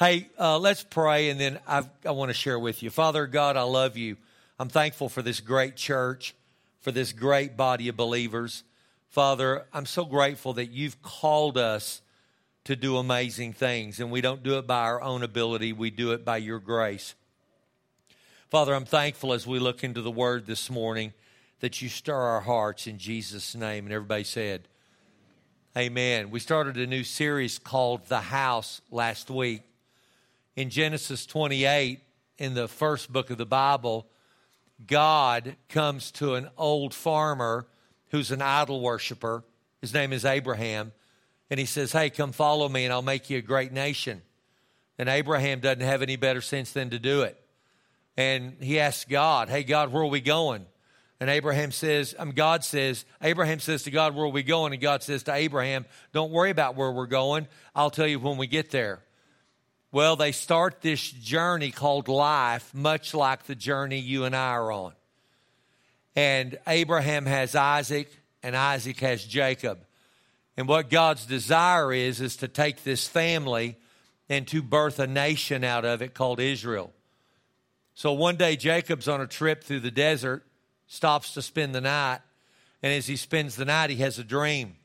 Hey, uh, let's pray, and then I've, i want to share with you. Father God, I love you. I'm thankful for this great church, for this great body of believers. Father, I'm so grateful that you've called us to do amazing things, and we don't do it by our own ability, we do it by your grace. Father, I'm thankful as we look into the word this morning that you stir our hearts in Jesus' name. And everybody said, Amen. We started a new series called The House last week in Genesis 28, in the first book of the Bible, God comes to an old farmer who's an idol worshiper. His name is Abraham. And he says, Hey, come follow me and I'll make you a great nation. And Abraham doesn't have any better sense than to do it. And he asks God, Hey, God, where are we going? And Abraham says, um, God says, Abraham says to God, Where are we going? And God says to Abraham, Don't worry about where we're going. I'll tell you when we get there. Well, they start this journey called life, much like the journey you and I are on. And Abraham has Isaac, and Isaac has Jacob. And what God's desire is, is to take this family and to birth a nation out of it called Israel. So one day, Jacob's on a trip through the desert, stops to spend the night. And as he spends the night, he has a dream.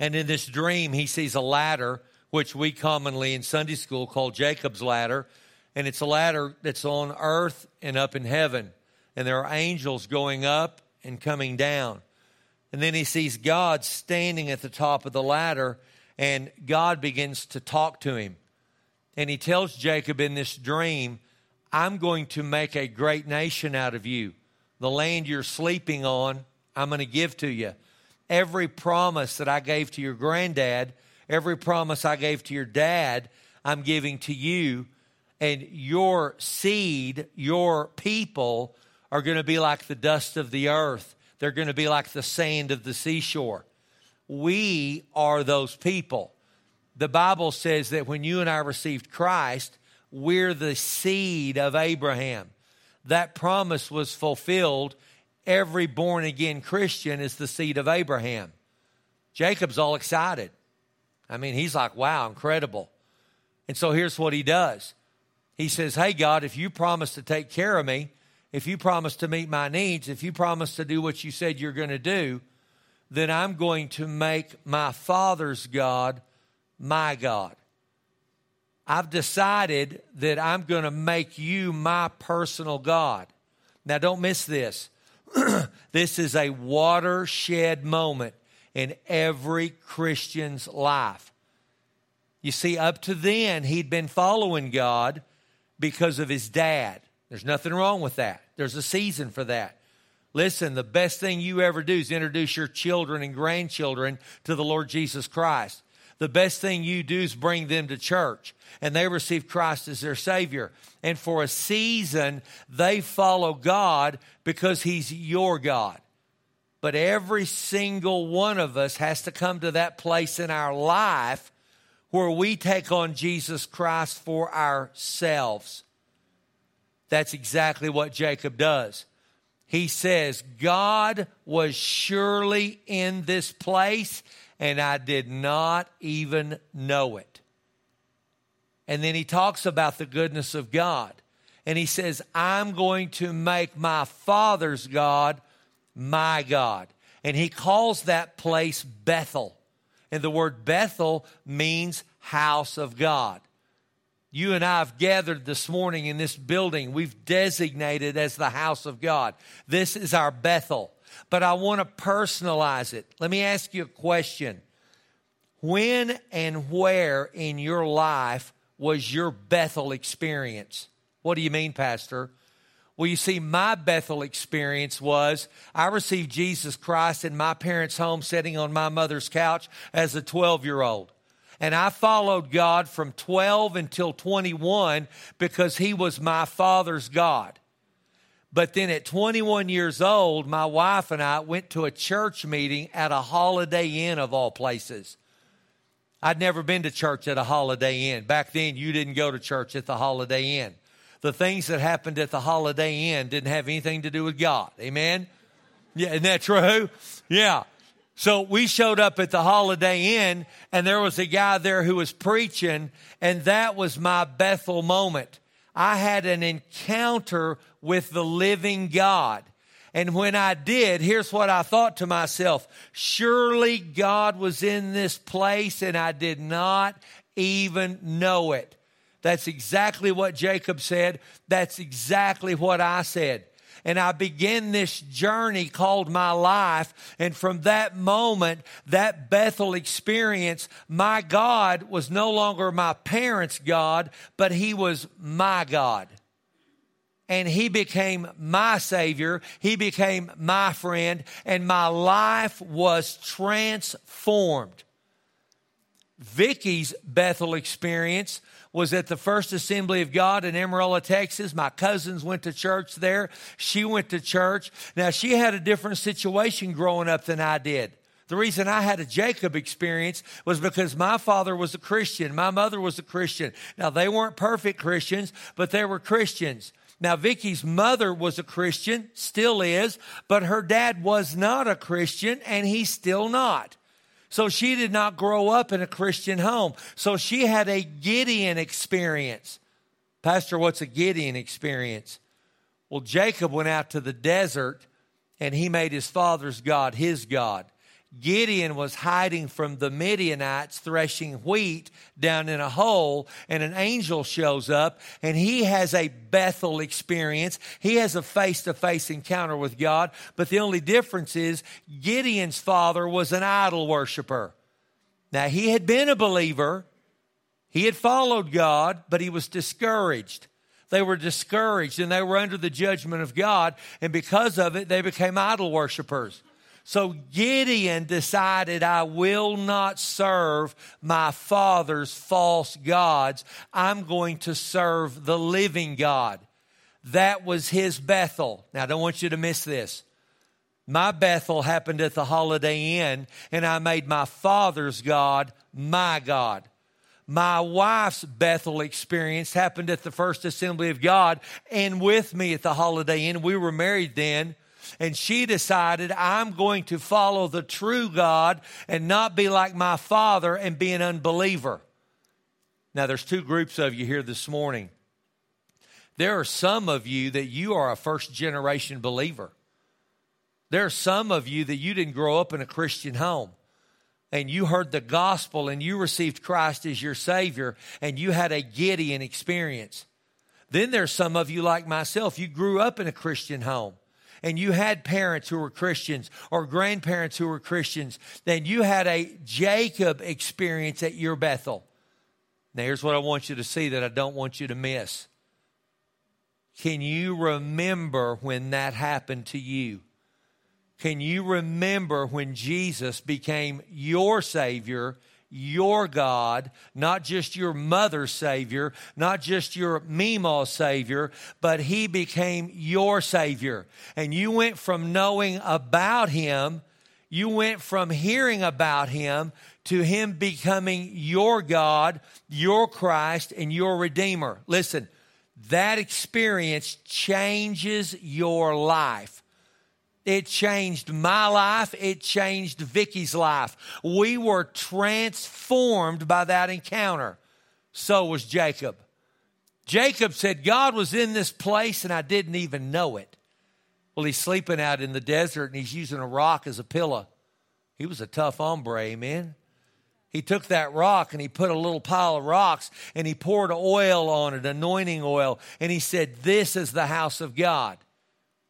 And in this dream, he sees a ladder which we commonly in Sunday school call Jacob's ladder. And it's a ladder that's on earth and up in heaven. And there are angels going up and coming down. And then he sees God standing at the top of the ladder, and God begins to talk to him. And he tells Jacob in this dream, I'm going to make a great nation out of you. The land you're sleeping on, I'm going to give to you. Every promise that I gave to your granddad, Every promise I gave to your dad, I'm giving to you. And your seed, your people, are going to be like the dust of the earth. They're going to be like the sand of the seashore. We are those people. The Bible says that when you and I received Christ, we're the seed of Abraham. That promise was fulfilled. Every born again Christian is the seed of Abraham. Jacob's all excited. I mean, he's like, wow, incredible. And so here's what he does He says, Hey, God, if you promise to take care of me, if you promise to meet my needs, if you promise to do what you said you're going to do, then I'm going to make my father's God my God. I've decided that I'm going to make you my personal God. Now, don't miss this. this is a watershed moment in every Christian's life. You see, up to then, he'd been following God because of his dad. There's nothing wrong with that. There's a season for that. Listen, the best thing you ever do is introduce your children and grandchildren to the Lord Jesus Christ. The best thing you do is bring them to church and they receive Christ as their Savior. And for a season, they follow God because He's your God. But every single one of us has to come to that place in our life where we take on Jesus Christ for ourselves. That's exactly what Jacob does. He says, God was surely in this place, and I did not even know it. And then he talks about the goodness of God. And he says, I'm going to make my father's God my God. And he calls that place Bethel. And the word Bethel means house of God. You and I have gathered this morning in this building. We've designated as the house of God. This is our Bethel. But I want to personalize it. Let me ask you a question. When and where in your life was your Bethel experience? What do you mean, Pastor? Well, you see, my Bethel experience was I received Jesus Christ in my parents' home sitting on my mother's couch as a 12 year old. And I followed God from 12 until 21 because He was my father's God. But then at 21 years old, my wife and I went to a church meeting at a Holiday Inn of all places. I'd never been to church at a Holiday Inn. Back then, you didn't go to church at the Holiday Inn the things that happened at the Holiday Inn didn't have anything to do with God. Amen? Yeah, isn't that true? Yeah. So we showed up at the Holiday Inn and there was a guy there who was preaching and that was my Bethel moment. I had an encounter with the living God. And when I did, here's what I thought to myself. Surely God was in this place and I did not even know it. That's exactly what Jacob said. That's exactly what I said and I began this journey called my life. And from that moment, that Bethel experience, my God was no longer my parents' God, but He was my God. And He became my Savior. He became my friend, and my life was transformed. Vicky's Bethel experience was at the First Assembly of God in Amarillo, Texas. My cousins went to church there. She went to church. Now, she had a different situation growing up than I did. The reason I had a Jacob experience was because my father was a Christian. My mother was a Christian. Now, they weren't perfect Christians, but they were Christians. Now, Vicky's mother was a Christian, still is, but her dad was not a Christian, and he's still not. So she did not grow up in a Christian home. So she had a Gideon experience. Pastor, what's a Gideon experience? Well, Jacob went out to the desert and he made his father's God his God. Gideon was hiding from the Midianites threshing wheat down in a hole, and an angel shows up, and he has a Bethel experience. He has a face to face encounter with God, but the only difference is Gideon's father was an idol worshiper. Now, he had been a believer, he had followed God, but he was discouraged. They were discouraged and they were under the judgment of God, and because of it, they became idol worshippers. So Gideon decided, I will not serve my father's false gods. I'm going to serve the living God. That was his Bethel. Now, I don't want you to miss this. My Bethel happened at the Holiday Inn, and I made my father's God my God. My wife's Bethel experience happened at the First Assembly of God and with me at the Holiday Inn. We were married then and she decided, I'm going to follow the true God and not be like my father and be an unbeliever. Now, there's two groups of you here this morning. There are some of you that you are a first generation believer. There are some of you that you didn't grow up in a Christian home and you heard the gospel and you received Christ as your Savior and you had a Gideon experience. Then there's some of you like myself, you grew up in a Christian home and you had parents who were Christians or grandparents who were Christians, then you had a Jacob experience at your Bethel. Now, here's what I want you to see that I don't want you to miss. Can you remember when that happened to you? Can you remember when Jesus became your Savior your God, not just your mother's Savior, not just your Mima's Savior, but He became your Savior. And you went from knowing about Him, you went from hearing about Him to Him becoming your God, your Christ, and your Redeemer. Listen, that experience changes your life. It changed my life. It changed Vicky's life. We were transformed by that encounter. So was Jacob. Jacob said, God was in this place and I didn't even know it. Well, he's sleeping out in the desert and he's using a rock as a pillow. He was a tough hombre, amen. He took that rock and he put a little pile of rocks and he poured oil on it, anointing oil, and he said, This is the house of God.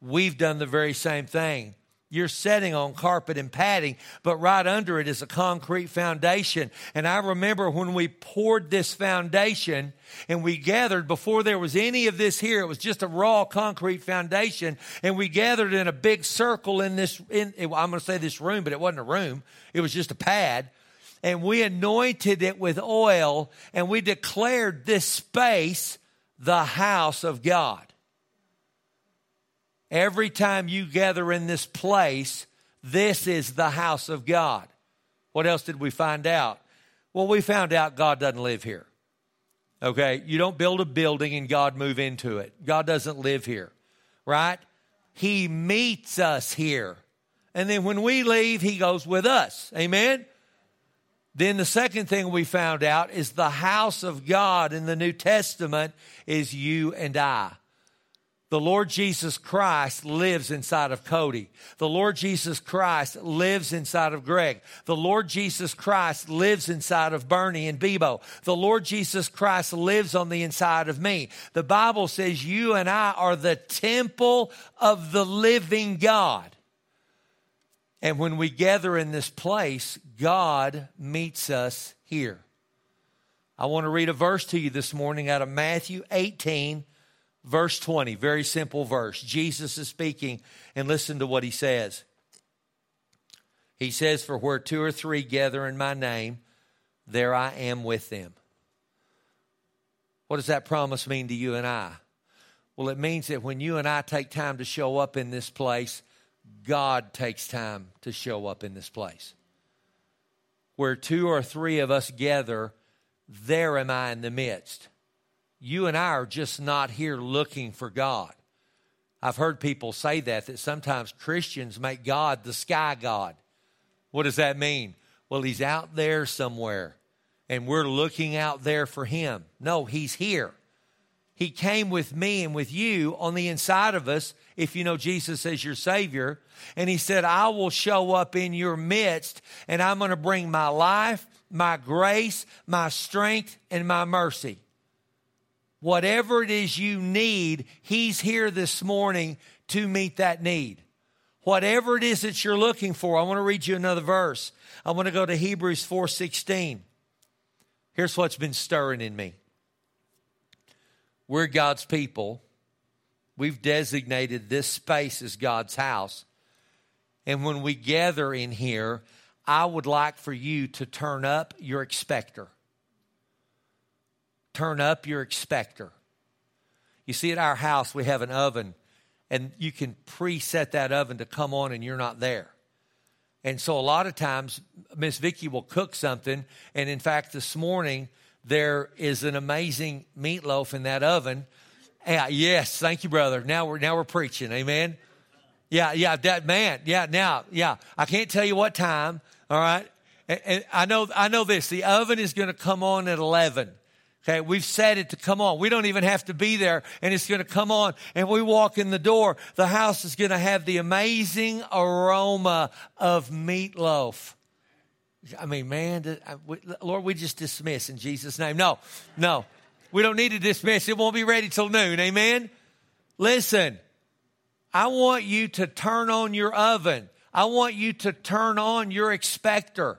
We've done the very same thing. You're setting on carpet and padding, but right under it is a concrete foundation. And I remember when we poured this foundation and we gathered before there was any of this here, it was just a raw concrete foundation. And we gathered in a big circle in this, in, I'm going to say this room, but it wasn't a room. It was just a pad. And we anointed it with oil and we declared this space the house of God. Every time you gather in this place, this is the house of God. What else did we find out? Well, we found out God doesn't live here. Okay? You don't build a building and God move into it. God doesn't live here, right? He meets us here. And then when we leave, he goes with us. Amen? Then the second thing we found out is the house of God in the New Testament is you and I. The Lord Jesus Christ lives inside of Cody. The Lord Jesus Christ lives inside of Greg. The Lord Jesus Christ lives inside of Bernie and Bebo. The Lord Jesus Christ lives on the inside of me. The Bible says you and I are the temple of the living God. And when we gather in this place, God meets us here. I want to read a verse to you this morning out of Matthew 18 Verse 20, very simple verse. Jesus is speaking, and listen to what he says. He says, For where two or three gather in my name, there I am with them. What does that promise mean to you and I? Well, it means that when you and I take time to show up in this place, God takes time to show up in this place. Where two or three of us gather, there am I in the midst you and I are just not here looking for God. I've heard people say that, that sometimes Christians make God the sky God. What does that mean? Well, he's out there somewhere and we're looking out there for him. No, he's here. He came with me and with you on the inside of us, if you know Jesus as your Savior. And He said, I will show up in your midst and I'm going to bring my life, my grace, my strength, and my mercy. Whatever it is you need, He's here this morning to meet that need. Whatever it is that you're looking for, I want to read you another verse. I want to go to Hebrews 4:16. Here's what's been stirring in me. We're God's people. We've designated this space as God's house. And when we gather in here, I would like for you to turn up your expector turn up your expector. You see, at our house, we have an oven, and you can preset that oven to come on, and you're not there. And so, a lot of times, Miss Vicki will cook something, and in fact, this morning there is an amazing meatloaf in that oven. Yeah, yes, thank you, brother. Now we're now we're preaching, amen. Yeah, yeah, that man. Yeah, now, yeah. I can't tell you what time. All right, and, and I know I know this. The oven is going to come on at eleven. Okay, we've set it to come on. We don't even have to be there, and it's going to come on. And we walk in the door, the house is going to have the amazing aroma of meatloaf. I mean, man, Lord, we just dismiss in Jesus' name. No, no, we don't need to dismiss. It won't be ready till noon. Amen. Listen, I want you to turn on your oven. I want you to turn on your expector.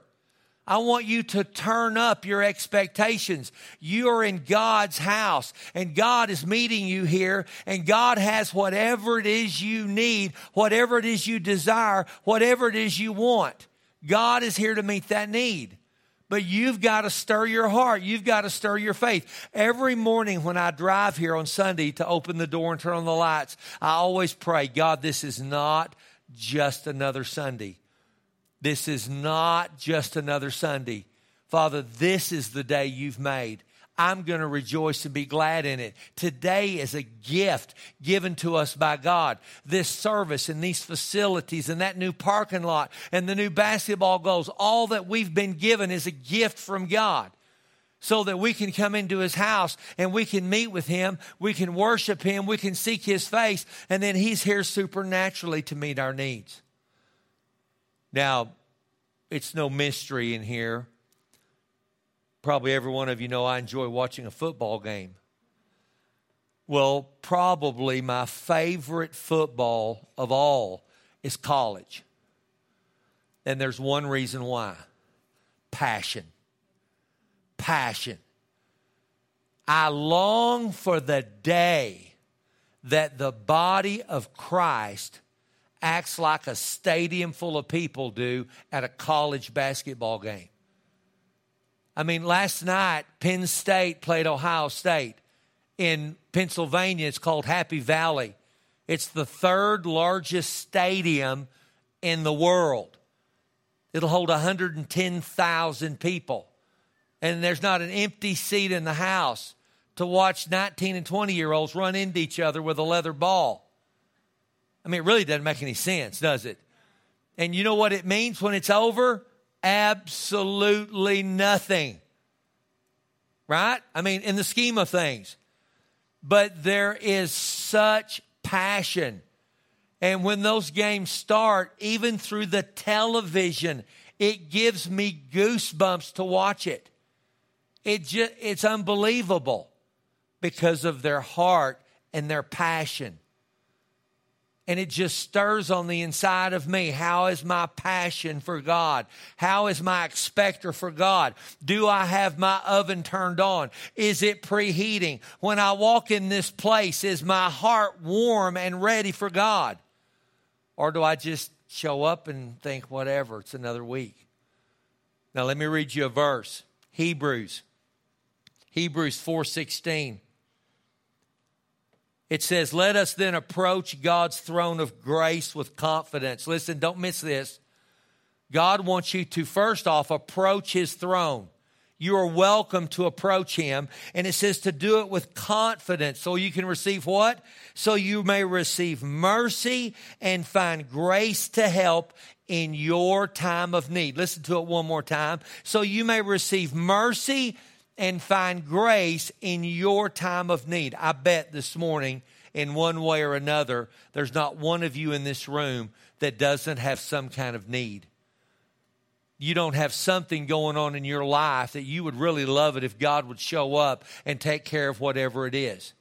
I want you to turn up your expectations. You are in God's house and God is meeting you here and God has whatever it is you need, whatever it is you desire, whatever it is you want. God is here to meet that need. But you've got to stir your heart. You've got to stir your faith. Every morning when I drive here on Sunday to open the door and turn on the lights, I always pray, God, this is not just another Sunday. This is not just another Sunday. Father, this is the day you've made. I'm going to rejoice and be glad in it. Today is a gift given to us by God. This service and these facilities and that new parking lot and the new basketball goals, all that we've been given is a gift from God so that we can come into his house and we can meet with him, we can worship him, we can seek his face, and then he's here supernaturally to meet our needs. Now, it's no mystery in here. Probably every one of you know I enjoy watching a football game. Well, probably my favorite football of all is college. And there's one reason why passion. Passion. I long for the day that the body of Christ acts like a stadium full of people do at a college basketball game. I mean, last night, Penn State played Ohio State. In Pennsylvania, it's called Happy Valley. It's the third largest stadium in the world. It'll hold 110,000 people. And there's not an empty seat in the house to watch 19 and 20 year olds run into each other with a leather ball. I mean, it really doesn't make any sense, does it? And you know what it means when it's over? Absolutely nothing. Right? I mean, in the scheme of things. But there is such passion. And when those games start, even through the television, it gives me goosebumps to watch it. It just, it's unbelievable because of their heart and their passion and it just stirs on the inside of me. How is my passion for God? How is my expector for God? Do I have my oven turned on? Is it preheating? When I walk in this place, is my heart warm and ready for God? Or do I just show up and think, whatever, it's another week? Now let me read you a verse. Hebrews. Hebrews 4:16. It says, Let us then approach God's throne of grace with confidence. Listen, don't miss this. God wants you to first off approach his throne. You are welcome to approach him. And it says to do it with confidence so you can receive what? So you may receive mercy and find grace to help in your time of need. Listen to it one more time. So you may receive mercy and find grace in your time of need. I bet this morning, in one way or another, there's not one of you in this room that doesn't have some kind of need. You don't have something going on in your life that you would really love it if God would show up and take care of whatever it is.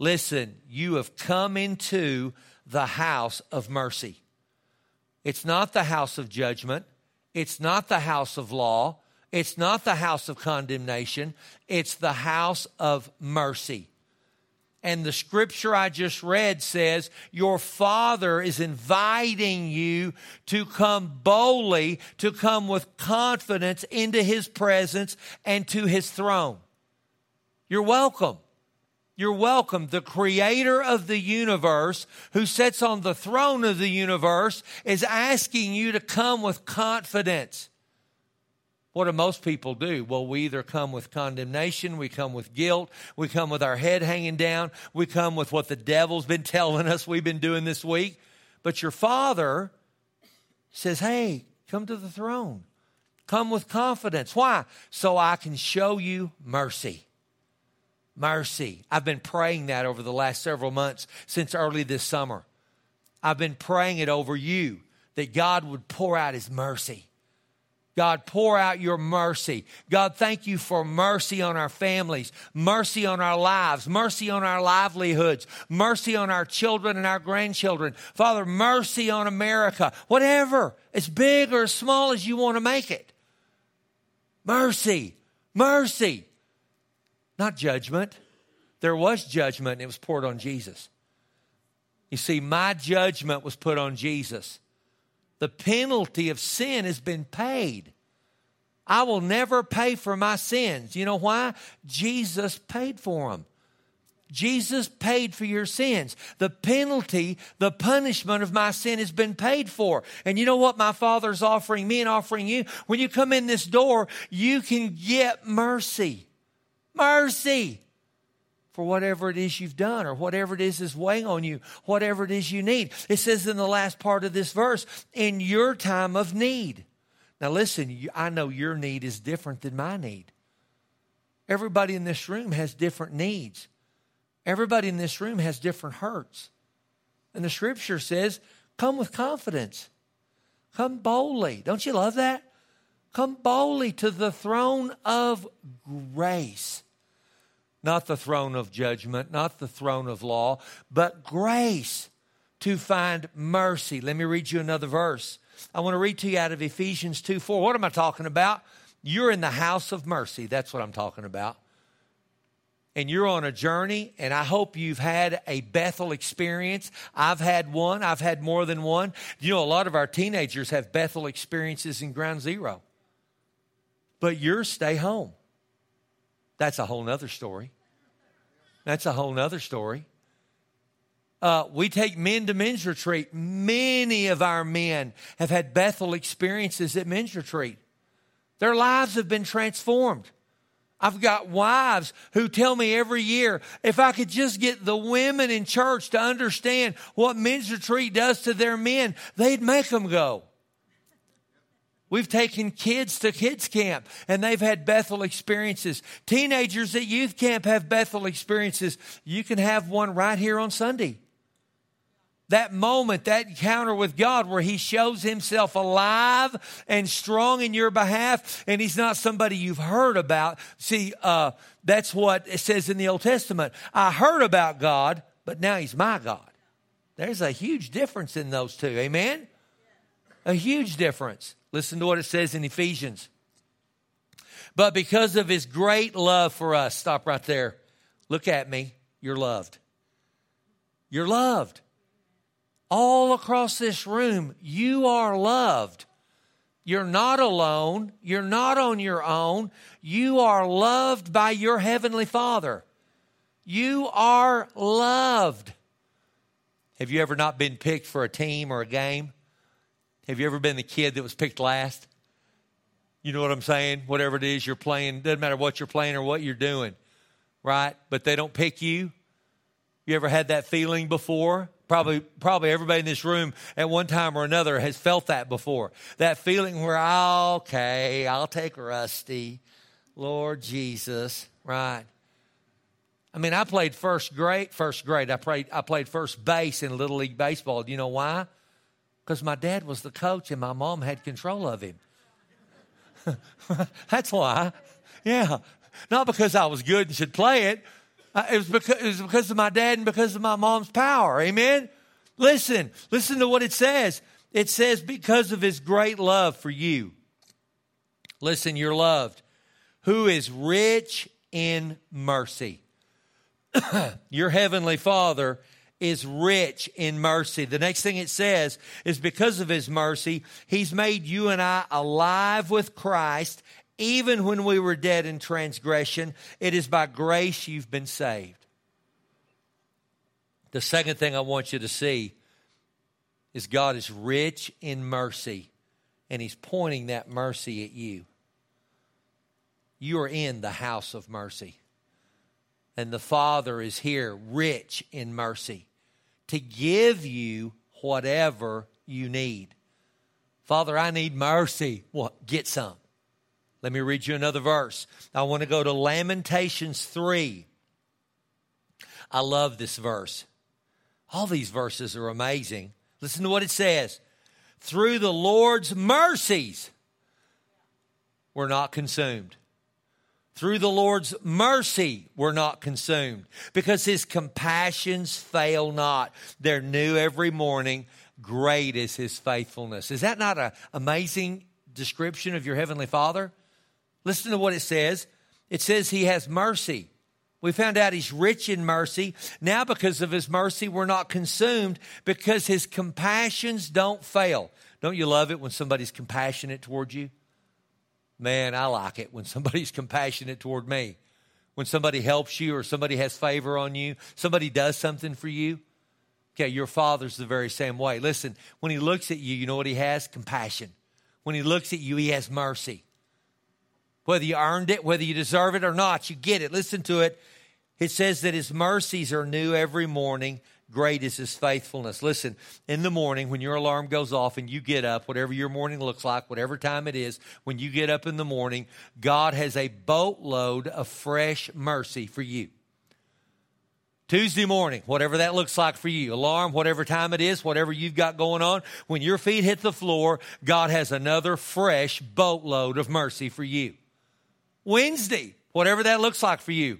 Listen, you have come into the house of mercy. It's not the house of judgment. It's not the house of law. It's not the house of condemnation, it's the house of mercy. And the scripture I just read says, Your Father is inviting you to come boldly, to come with confidence into His presence and to His throne. You're welcome. You're welcome. The creator of the universe, who sits on the throne of the universe, is asking you to come with confidence. What do most people do? Well, we either come with condemnation, we come with guilt, we come with our head hanging down, we come with what the devil's been telling us we've been doing this week. But your father says, Hey, come to the throne. Come with confidence. Why? So I can show you mercy. Mercy. I've been praying that over the last several months since early this summer. I've been praying it over you that God would pour out his mercy God, pour out your mercy. God, thank you for mercy on our families, mercy on our lives, mercy on our livelihoods, mercy on our children and our grandchildren. Father, mercy on America, whatever, as big or as small as you want to make it. Mercy, mercy, not judgment. There was judgment and it was poured on Jesus. You see, my judgment was put on Jesus. The penalty of sin has been paid. I will never pay for my sins. You know why? Jesus paid for them. Jesus paid for your sins. The penalty, the punishment of my sin has been paid for. And you know what my Father's offering me and offering you? When you come in this door, you can get mercy. Mercy for whatever it is you've done or whatever it is is weighing on you, whatever it is you need. It says in the last part of this verse, in your time of need. Now, listen, I know your need is different than my need. Everybody in this room has different needs. Everybody in this room has different hurts. And the scripture says, come with confidence. Come boldly. Don't you love that? Come boldly to the throne of grace not the throne of judgment, not the throne of law, but grace to find mercy. Let me read you another verse. I want to read to you out of Ephesians 2 4. What am I talking about? You're in the house of mercy. That's what I'm talking about. And you're on a journey, and I hope you've had a Bethel experience. I've had one, I've had more than one. You know, a lot of our teenagers have Bethel experiences in ground zero. But yours stay home. That's a whole nother story. That's a whole nother story. Uh, we take men to men's retreat. Many of our men have had Bethel experiences at men's retreat. Their lives have been transformed. I've got wives who tell me every year if I could just get the women in church to understand what men's retreat does to their men, they'd make them go. We've taken kids to kids camp and they've had Bethel experiences. Teenagers at youth camp have Bethel experiences. You can have one right here on Sunday. That moment, that encounter with God where He shows Himself alive and strong in your behalf, and He's not somebody you've heard about. See, uh, that's what it says in the Old Testament. I heard about God, but now He's my God. There's a huge difference in those two. Amen? A huge difference. Listen to what it says in Ephesians. But because of his great love for us, stop right there. Look at me. You're loved. You're loved. All across this room, you are loved. You're not alone. You're not on your own. You are loved by your Heavenly Father. You are loved. Have you ever not been picked for a team or a game? Have you ever been the kid that was picked last? You know what I'm saying? Whatever it is you're playing, doesn't matter what you're playing or what you're doing, right? But they don't pick you. You ever had that feeling before? Probably, probably everybody in this room at one time or another has felt that before. That feeling where, oh, okay, I'll take Rusty, Lord Jesus, right? I mean, I played first grade. First grade, I played. I played first base in little league baseball. Do you know why? Because my dad was the coach and my mom had control of him. That's why. Yeah. Not because I was good and should play it. Uh, it was, because, it was because of my dad and because of my mom's power. Amen? Listen, listen to what it says. It says, because of his great love for you. Listen, you're loved. Who is rich in mercy. your heavenly Father is rich in mercy. The next thing it says is because of his mercy, he's made you and I alive with Christ even when we were dead in transgression. It is by grace you've been saved. The second thing I want you to see is God is rich in mercy, and he's pointing that mercy at you. You are in the house of mercy. And the Father is here, rich in mercy to give you whatever you need. Father, I need mercy. Well, get some. Let me read you another verse. I want to go to Lamentations 3. I love this verse. All these verses are amazing. Listen to what it says. Through the Lord's mercies, we're not consumed. Through the Lord's mercy, we're not consumed because his compassions fail not. They're new every morning. Great is his faithfulness. Is that not an amazing description of your heavenly Father? Listen to what it says. It says he has mercy. We found out he's rich in mercy. Now, because of his mercy, we're not consumed because his compassions don't fail. Don't you love it when somebody's compassionate towards you? Man, I like it when somebody's compassionate toward me. When somebody helps you or somebody has favor on you, somebody does something for you. Okay, your father's the very same way. Listen, when he looks at you, you know what he has? Compassion. When he looks at you, he has mercy. Whether you earned it, whether you deserve it or not, you get it. Listen to it. It says that his mercies are new every morning. Great is his faithfulness. Listen, in the morning when your alarm goes off and you get up, whatever your morning looks like, whatever time it is, when you get up in the morning, God has a boatload of fresh mercy for you. Tuesday morning, whatever that looks like for you, alarm, whatever time it is, whatever you've got going on, when your feet hit the floor, God has another fresh boatload of mercy for you. Wednesday, whatever that looks like for you,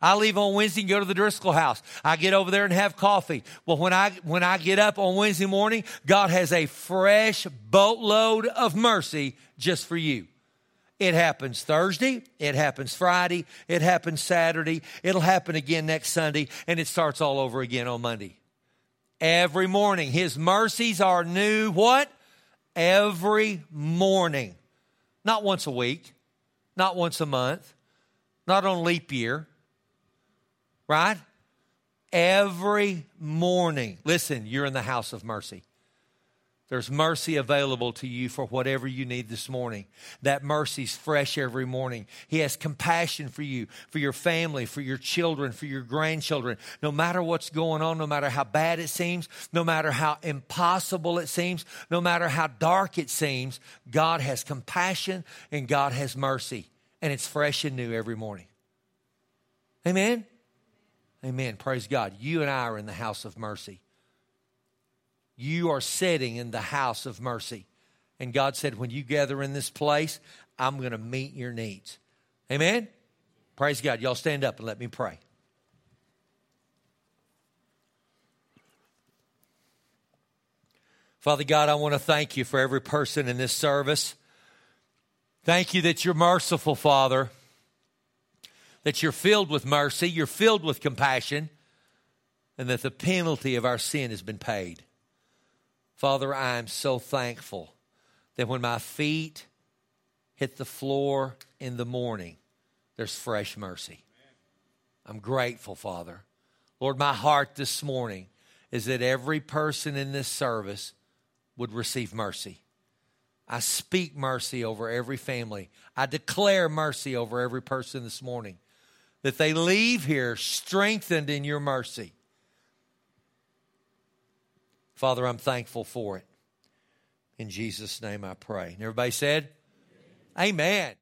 I leave on Wednesday and go to the Driscoll house. I get over there and have coffee. Well, when I, when I get up on Wednesday morning, God has a fresh boatload of mercy just for you. It happens Thursday, it happens Friday, it happens Saturday, it'll happen again next Sunday, and it starts all over again on Monday. Every morning. His mercies are new, what? Every morning. Not once a week, not once a month, not on leap year right? Every morning. Listen, you're in the house of mercy. There's mercy available to you for whatever you need this morning. That mercy's fresh every morning. He has compassion for you, for your family, for your children, for your grandchildren. No matter what's going on, no matter how bad it seems, no matter how impossible it seems, no matter how dark it seems, God has compassion and God has mercy. And it's fresh and new every morning. Amen? Amen. Praise God. You and I are in the house of mercy you are sitting in the house of mercy. And God said, when you gather in this place, I'm going to meet your needs. Amen? Praise God. Y'all stand up and let me pray. Father God, I want to thank you for every person in this service. Thank you that you're merciful, Father, that you're filled with mercy, you're filled with compassion, and that the penalty of our sin has been paid. Father, I am so thankful that when my feet hit the floor in the morning, there's fresh mercy. I'm grateful, Father. Lord, my heart this morning is that every person in this service would receive mercy. I speak mercy over every family. I declare mercy over every person this morning. That they leave here strengthened in your mercy. Father, I'm thankful for it. In Jesus' name I pray. And everybody said, Amen. Amen.